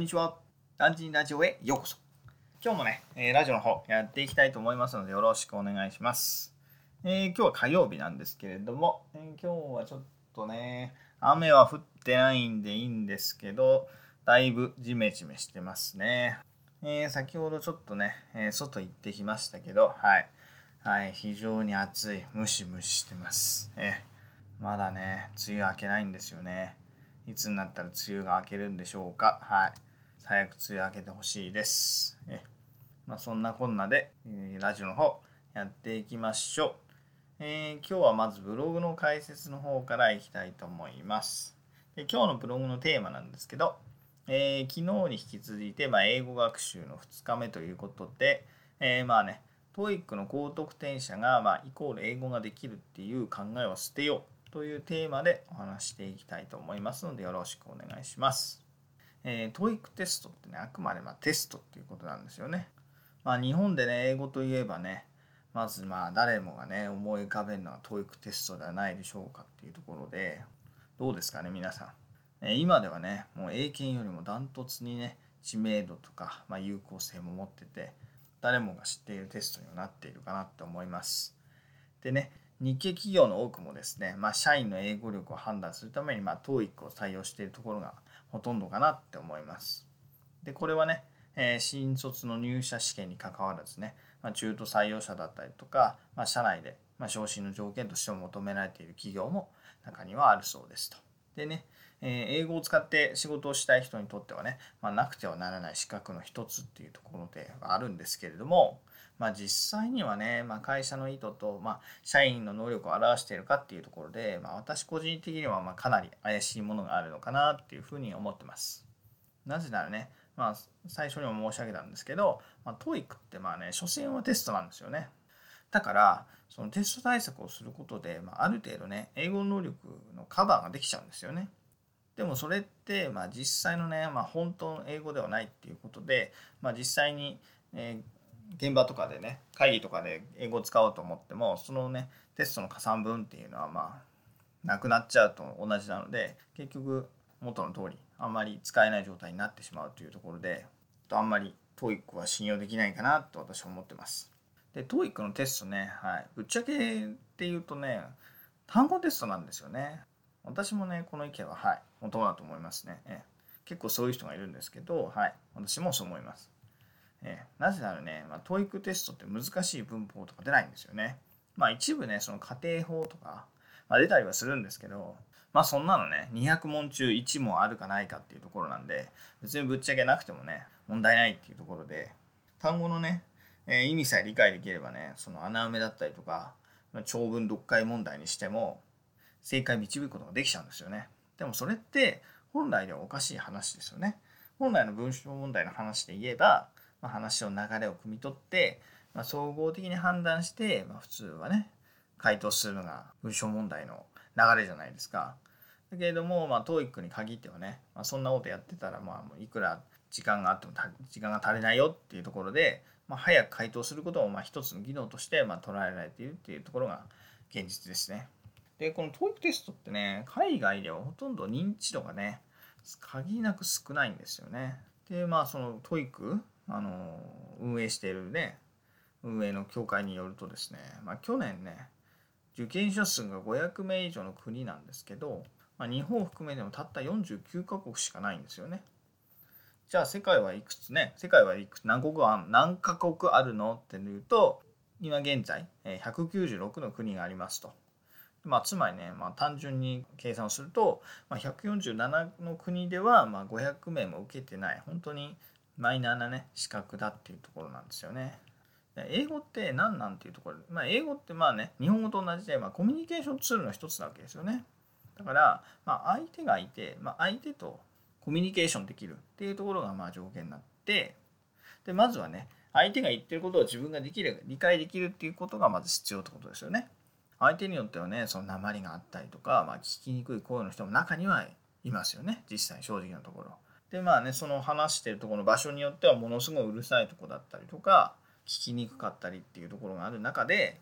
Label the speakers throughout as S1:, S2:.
S1: んにちは。ランチンラジオへようこそ。今日もね、えーラジオの方やっていきたいと思いますのでよろしくお願いします。えー今日は火曜日なんですけれども、えー今日はちょっとね、雨は降ってないんでいいんですけど、だいぶジメジメしてますね。え先ほどちょっとね、え外行ってきましたけど、はい。はい、非常に暑い。ムシムシしてます。えまだね、梅雨明けないんですよね。いつになったら梅雨が明けるんでしょうか。はい。早く梅雨明けてほしいです。えまあ、そんなこんなで、えーラジオの方やっていきましょう、えー今日はまずブログの解説の方からいきたいと思います。で今日のブログのテーマなんですけど、えー昨日に引き続いて、まあ、英語学習の2日目ということで、えーまあね、TOEIC の高得点者が、まあ、イコール英語ができるっていう考えを捨てようというテーマでお話していきたいと思いますのでよろしくお願いします。えー、TOEIC テストってね、あくまでまテストっていうことなんですよね。まあ日本でね、英語といえばね、まずまあ誰もがね、思い浮かべるのは TOEIC テストではないでしょうかっていうところで、どうですかね、皆さん。えー今ではね、もう英検よりもダントツにね、知名度とか、まあ、有効性も持ってて、誰もが知っているテストにはなっているかなって思います。でね、日系企業の多くもですね、まあ、社員の英語力を判断するために、まあ、TOEIC を採用しているところがほとんどかなって思います。で、これはね、えー新卒の入社試験に関わらずね、まあ、中途採用者だったりとか、まあ、社内で、まあ、昇進の条件としても求められている企業も中にはあるそうですと。でね、えー英語を使って仕事をしたい人にとってはね、ま、なくてはならない資格の一つっていうところではあるんですけれども、まあ、実際にはね、まあ、会社の意図と、まあ、社員の能力を表しているかっていうところで、まあ、私個人的にはまかなり怪しいものがあるのかなっていうふうに思ってます。なぜならね、まあ、最初にも申し上げたんですけど、まあ、TOEIC ってまあね、所詮はテストなんですよね。だから、そのテスト対策をすることで、まあ、ある程度ね、英語能力のカバーができちゃうんですよね。でもそれって、まあ、実際のね、まあ、本当の英語ではないっていうことで、まあ、実際に、えー現場とかでね会議とかで英語を使おうと思ってもそのねテストの加算分っていうのはまあなくなっちゃうと同じなので結局元の通りあんまり使えない状態になってしまうというところであんまり TOEIC は信用できないかなと私は思ってます。で TOEIC のテストね、はい、ぶっちゃけっていうとね単語テストなんですよね。私もねこの意見ははい元だと思いますね。ええ結構そういう人がいるんですけど、はい、私もそう思います。えーなぜならね、まあ、TOEIC テストって難しい文法とか出ないんですよね。まあ一部ね、その家庭法とか、まあ、出たりはするんですけど、まあそんなのね、200問中1問あるかないかっていうところなんで、別にぶっちゃけなくてもね、問題ないっていうところで、単語のね、えー意味さえ理解できればね、その穴埋めだったりとか、まあ長文読解問題にしても、正解導くことができちゃうんですよね。でもそれって本来ではおかしい話ですよね。本来の文章問題の話で言えば、まあ、話の流れを汲み取って、まあ、総合的に判断して、まあ、普通はね回答するのが文章問題の流れじゃないですか。だけれども、まあ、TOEIC に限ってはね、まあ、そんなことやってたら、まあ、もういくら時間があっても時間が足りないよっていうところで、まあ、早く回答することもまあ一つの技能としてまあ捉えられているっていうところが現実ですね。で、この TOEIC テストってね、海外ではほとんど認知度がね、限りなく少ないんですよね。で、まあ、その TOEIC、あの、運営しているね、運営の協会によるとですね、まあ、去年ね、受験者数が500名以上の国なんですけど、まあ、日本を含めてもたった49カ国しかないんですよね。じゃあ世界はいくつね世界はいくつ何国あ何カ国あるのっていうと今現在え196の国がありますと。まあ、つまりね、まあ、単純に計算をすると、まあ、147の国ではまあ500名も受けてない本当にマイナーなね資格だっていうところなんですよね。英語って何なんていうところで、まあ、英語ってまあね日本語と同じで、まあ、コミュニケーションツールの一つなわけですよね。だから、まあ、相手がいて、まあ、相手とコミュニケーションできるっていうところがまあ条件になってでまずはね相手が言ってることを自分ができる理解できるっていうことがまず必要ってことですよね。相手によってはねその鉛があったりとか、まあ、聞きにくい声の人も中にはいますよね実際正直なところ。でまあねその話してるところの場所によってはものすごいうるさいとこだったりとか聞きにくかったりっていうところがある中で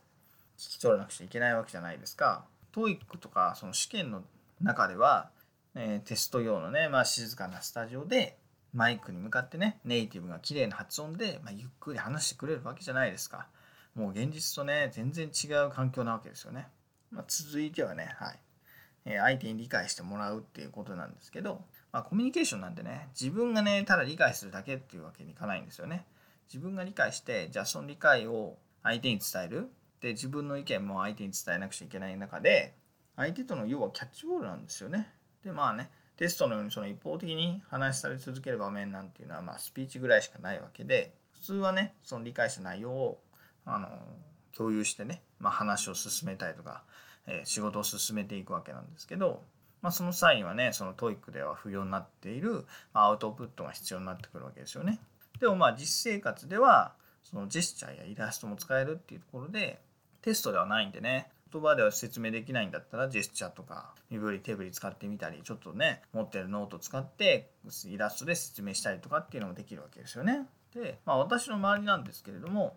S1: 聞き取らなくちゃいけないわけじゃないですか。TOEIC とかその試験の中では、えーテスト用のね、まあ、静かなスタジオでマイクに向かってねネイティブが綺麗な発音で、まあ、ゆっくり話してくれるわけじゃないですか。もう現実とね全然違う環境なわけですよね、まあ、続いてはね、はい。え、相手に理解してもらうっていうことなんですけど、まあ、コミュニケーションなんでね自分がねただ理解するだけっていうわけにいかないんですよね。自分が理解してじゃあその理解を相手に伝える。で自分の意見も相手に伝えなくちゃいけない中で相手との要はキャッチボールなんですよね。でまあねテストのようにその一方的に話しされ続ける場面なんていうのはまあスピーチぐらいしかないわけで普通はねその理解した内容をあの共有してね、まあ、話を進めたりとか、え、仕事を進めていくわけなんですけど、まあ、その際にはねその TOEIC では不要になっている、ま、アウトプットが必要になってくるわけですよね。でもまあ実生活ではそのジェスチャーやイラストも使えるっていうところでテストではないんでね言葉では説明できないんだったらジェスチャーとか身振り手振り使ってみたりちょっとね持ってるノート使ってイラストで説明したりとかっていうのもできるわけですよね。で、まあ、私の周りなんですけれども、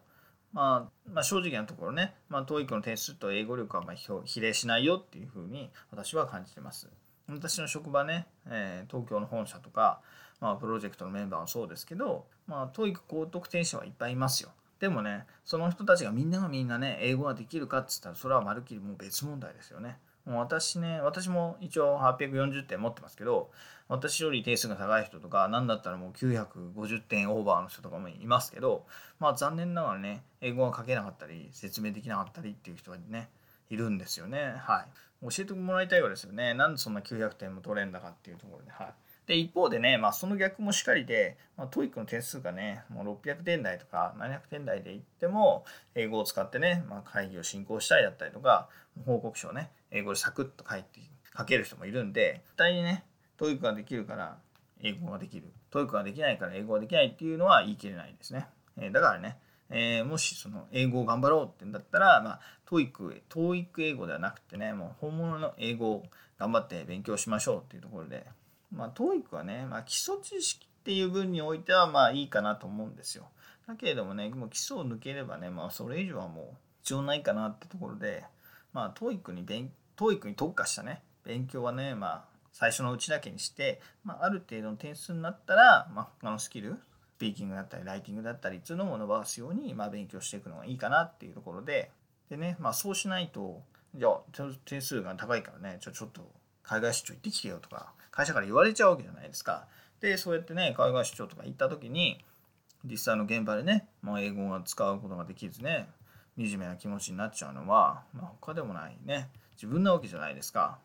S1: まあ、まあ正直なところね、まあ、TOEIC の点数と英語力はま比例しないよっていうふうに私は感じてます。私の職場ね、えー、東京の本社とか、まあ、プロジェクトのメンバーもそうですけど、まあ、TOEIC 高得点者はいっぱいいますよ。でもねその人たちがみんながみんなね英語ができるかっつったらそれはまるっきりもう別問題ですよね。もう私ね私も一応840点持ってますけど私より点数が高い人とか何だったらもう950点オーバーの人とかもいますけどまあ残念ながらね英語が書けなかったり説明できなかったりっていう人がねいるんですよね。はい。教えてもらいたいわけですよね。なんでそんな900点も取れんだかっていうところで。はい。で一方でね、まあ、その逆もしかりで、まあ、 TOEIC の点数がねもう600点台とか700点台でいっても英語を使ってね、まあ、会議を進行したりだったりとか報告書をね英語でサクッと書いて書ける人もいるんで絶対にね TOEIC ができるから英語ができる。 TOEIC ができないから英語ができないっていうのは言い切れないですね、えー、だからねえー、もしその英語を頑張ろうってんだったら、まあ、 TOEIC、TOEIC 英語ではなくてね、もう本物の英語を頑張って勉強しましょうっていうところで、まあ、TOEIC はね、まあ、基礎知識っていう分においてはまあいいかなと思うんですよ。だけれどもね、もう基礎を抜ければね、まあ、それ以上はもう必要ないかなってところで、まあ、TOEIC に勉強、TOEIC に特化したね、勉強はね、まあ、最初のうちだけにして、まあ、ある程度の点数になったら、まあ、他のスキル、スピーキングだったり、ライティングだったりっていうのを伸ばすように、まあ、勉強していくのがいいかなっていうところで、でね、まあ、そうしないと、じゃあ、点数が高いからね、ちょちょっと海外出張行ってきてよとか、会社から言われちゃうわけじゃないですか。でそうやってね海外出張とか行った時に実際の現場でね、まあ、英語が使うことができずね惨めな気持ちになっちゃうのは、まあ、他でもないね。自分なわけじゃないですか。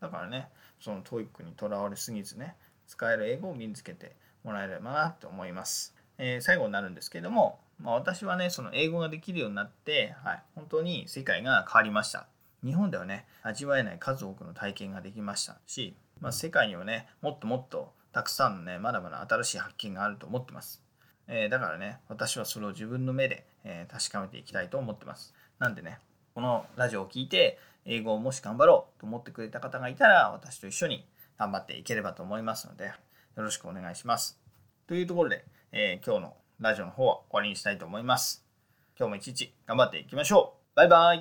S1: だからねその TOEIC にとらわれすぎずね使える英語を身につけてもらえればなと思います、えー、最後になるんですけども、まあ、私はねその英語ができるようになって、はい、本当に世界が変わりました。日本ではね味わえない数多くの体験ができましたしまあ、世界にはねもっともっとたくさんのねまだまだ新しい発見があると思ってます、えー、だからね私はそれを自分の目で、えー、確かめていきたいと思ってます。なんでねこのラジオを聴いて英語をもし頑張ろうと思ってくれた方がいたら私と一緒に頑張っていければと思いますのでよろしくお願いします。というところで、えー、今日のラジオの方は終わりにしたいと思います。今日も一日頑張っていきましょう。バイバイ。